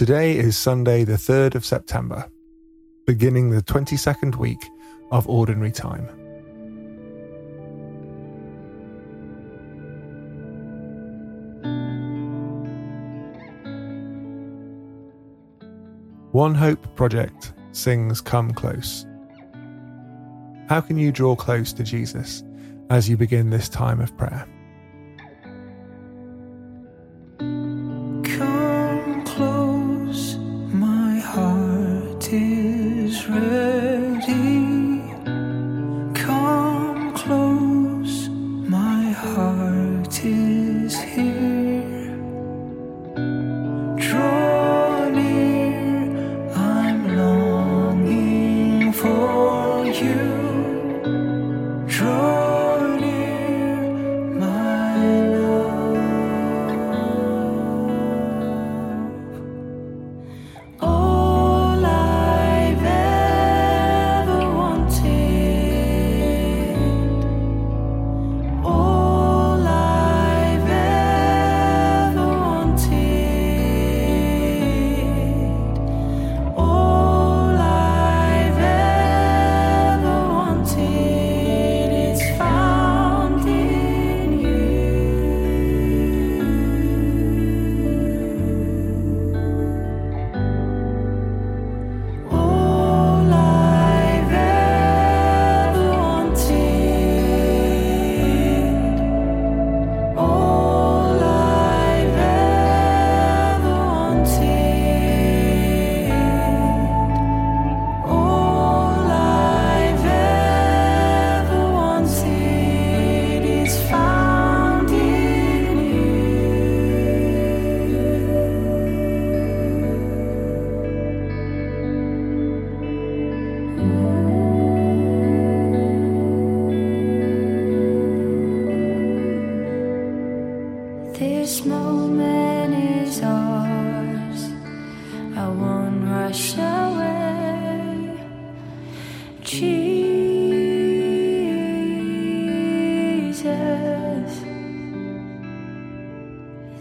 Today is Sunday, the 3rd of September, beginning the 22nd week of Ordinary Time. One Hope Project sings Come Close. How can you draw close to Jesus as you begin this time of prayer?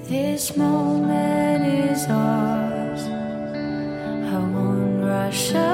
This moment is ours. I won't rush away.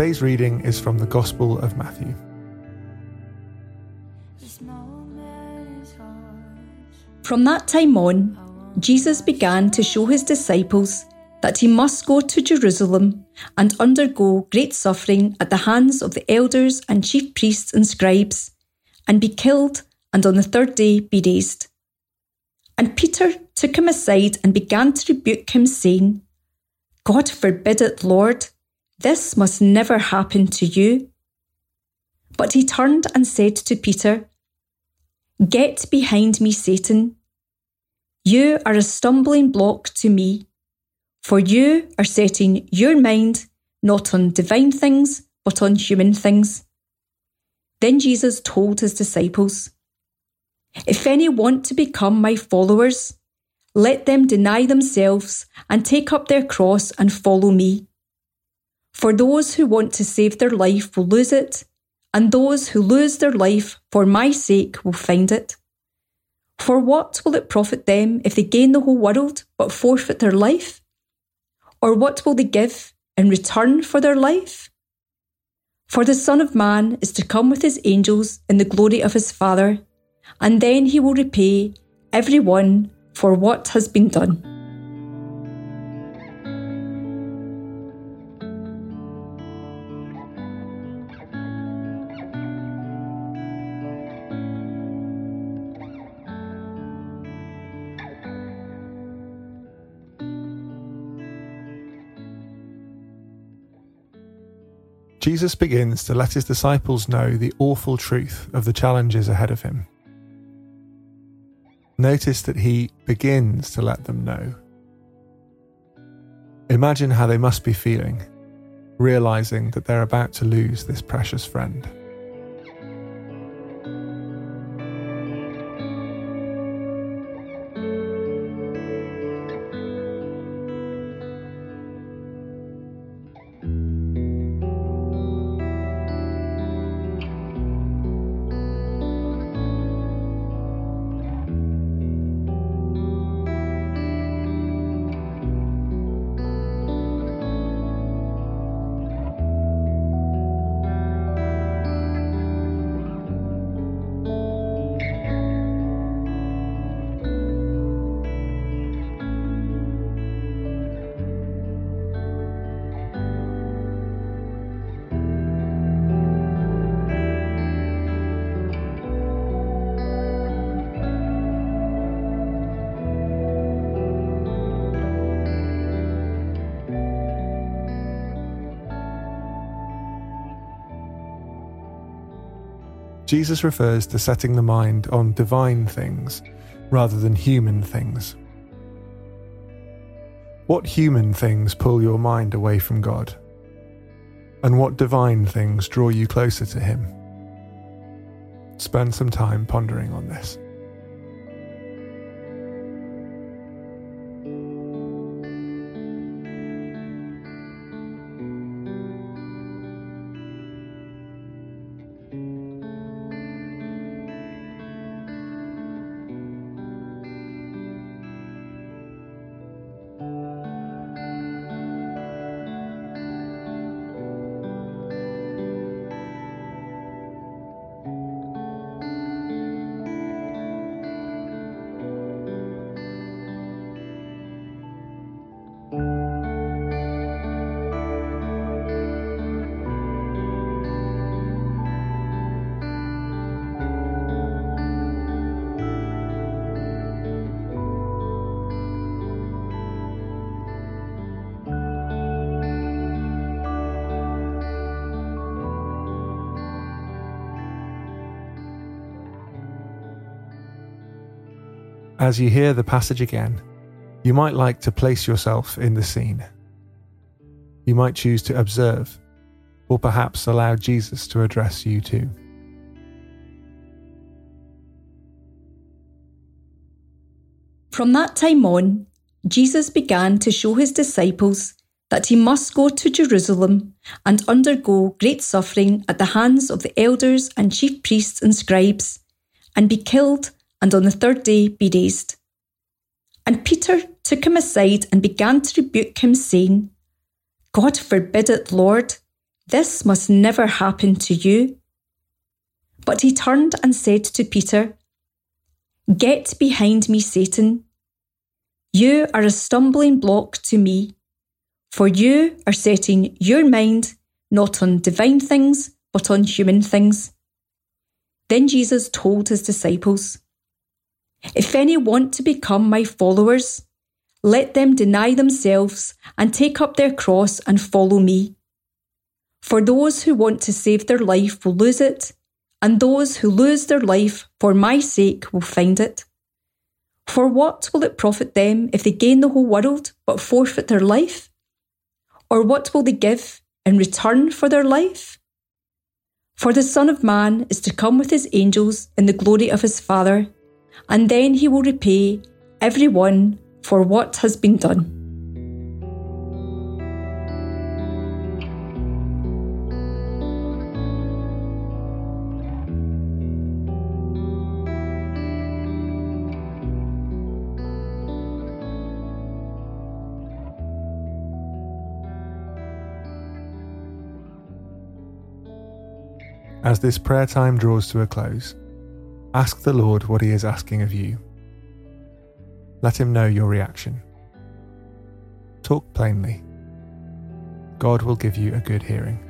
Today's reading is from the Gospel of Matthew. This moment is ours. From that time on, Jesus began to show his disciples that he must go to Jerusalem and undergo great suffering at the hands of the elders and chief priests and scribes, and be killed, and on the third day be raised. And Peter took him aside and began to rebuke him, saying, God forbid it, Lord, this must never happen to you. But he turned and said to Peter, Get behind me, Satan. You are a stumbling block to me, for you are setting your mind not on divine things, but on human things. Then Jesus told his disciples, If any want to become my followers, let them deny themselves and take up their cross and follow me. For those who want to save their life will lose it, and those who lose their life for my sake will find it. For what will it profit them if they gain the whole world but forfeit their life? Or what will they give in return for their life? For the Son of Man is to come with his angels in the glory of his Father, and then he will repay every one for what has been done. Jesus begins to let his disciples know the awful truth of the challenges ahead of him. Notice that he begins to let them know. Imagine how they must be feeling, realizing that they're about to lose this precious friend. Jesus refers to setting the mind on divine things rather than human things. What human things pull your mind away from God? And what divine things draw you closer to Him? Spend some time pondering on this. As you hear the passage again, you might like to place yourself in the scene. You might choose to observe, or perhaps allow Jesus to address you too. From that time on, Jesus began to show his disciples that he must go to Jerusalem and undergo great suffering at the hands of the elders and chief priests and scribes, and be killed, and on the third day be raised. And Peter took him aside and began to rebuke him, saying, God forbid it, Lord, this must never happen to you. But he turned and said to Peter, Get behind me, Satan. You are a stumbling block to me, for you are setting your mind not on divine things, but on human things. Then Jesus told his disciples, If any want to become my followers, let them deny themselves and take up their cross and follow me. For those who want to save their life will lose it, and those who lose their life for my sake will find it. For what will it profit them if they gain the whole world but forfeit their life? Or what will they give in return for their life? For the Son of Man is to come with his angels in the glory of his Father, and then he will repay every one for what has been done. As this prayer time draws to a close, ask the Lord what He is asking of you. Let Him know your reaction. Talk plainly. God will give you a good hearing.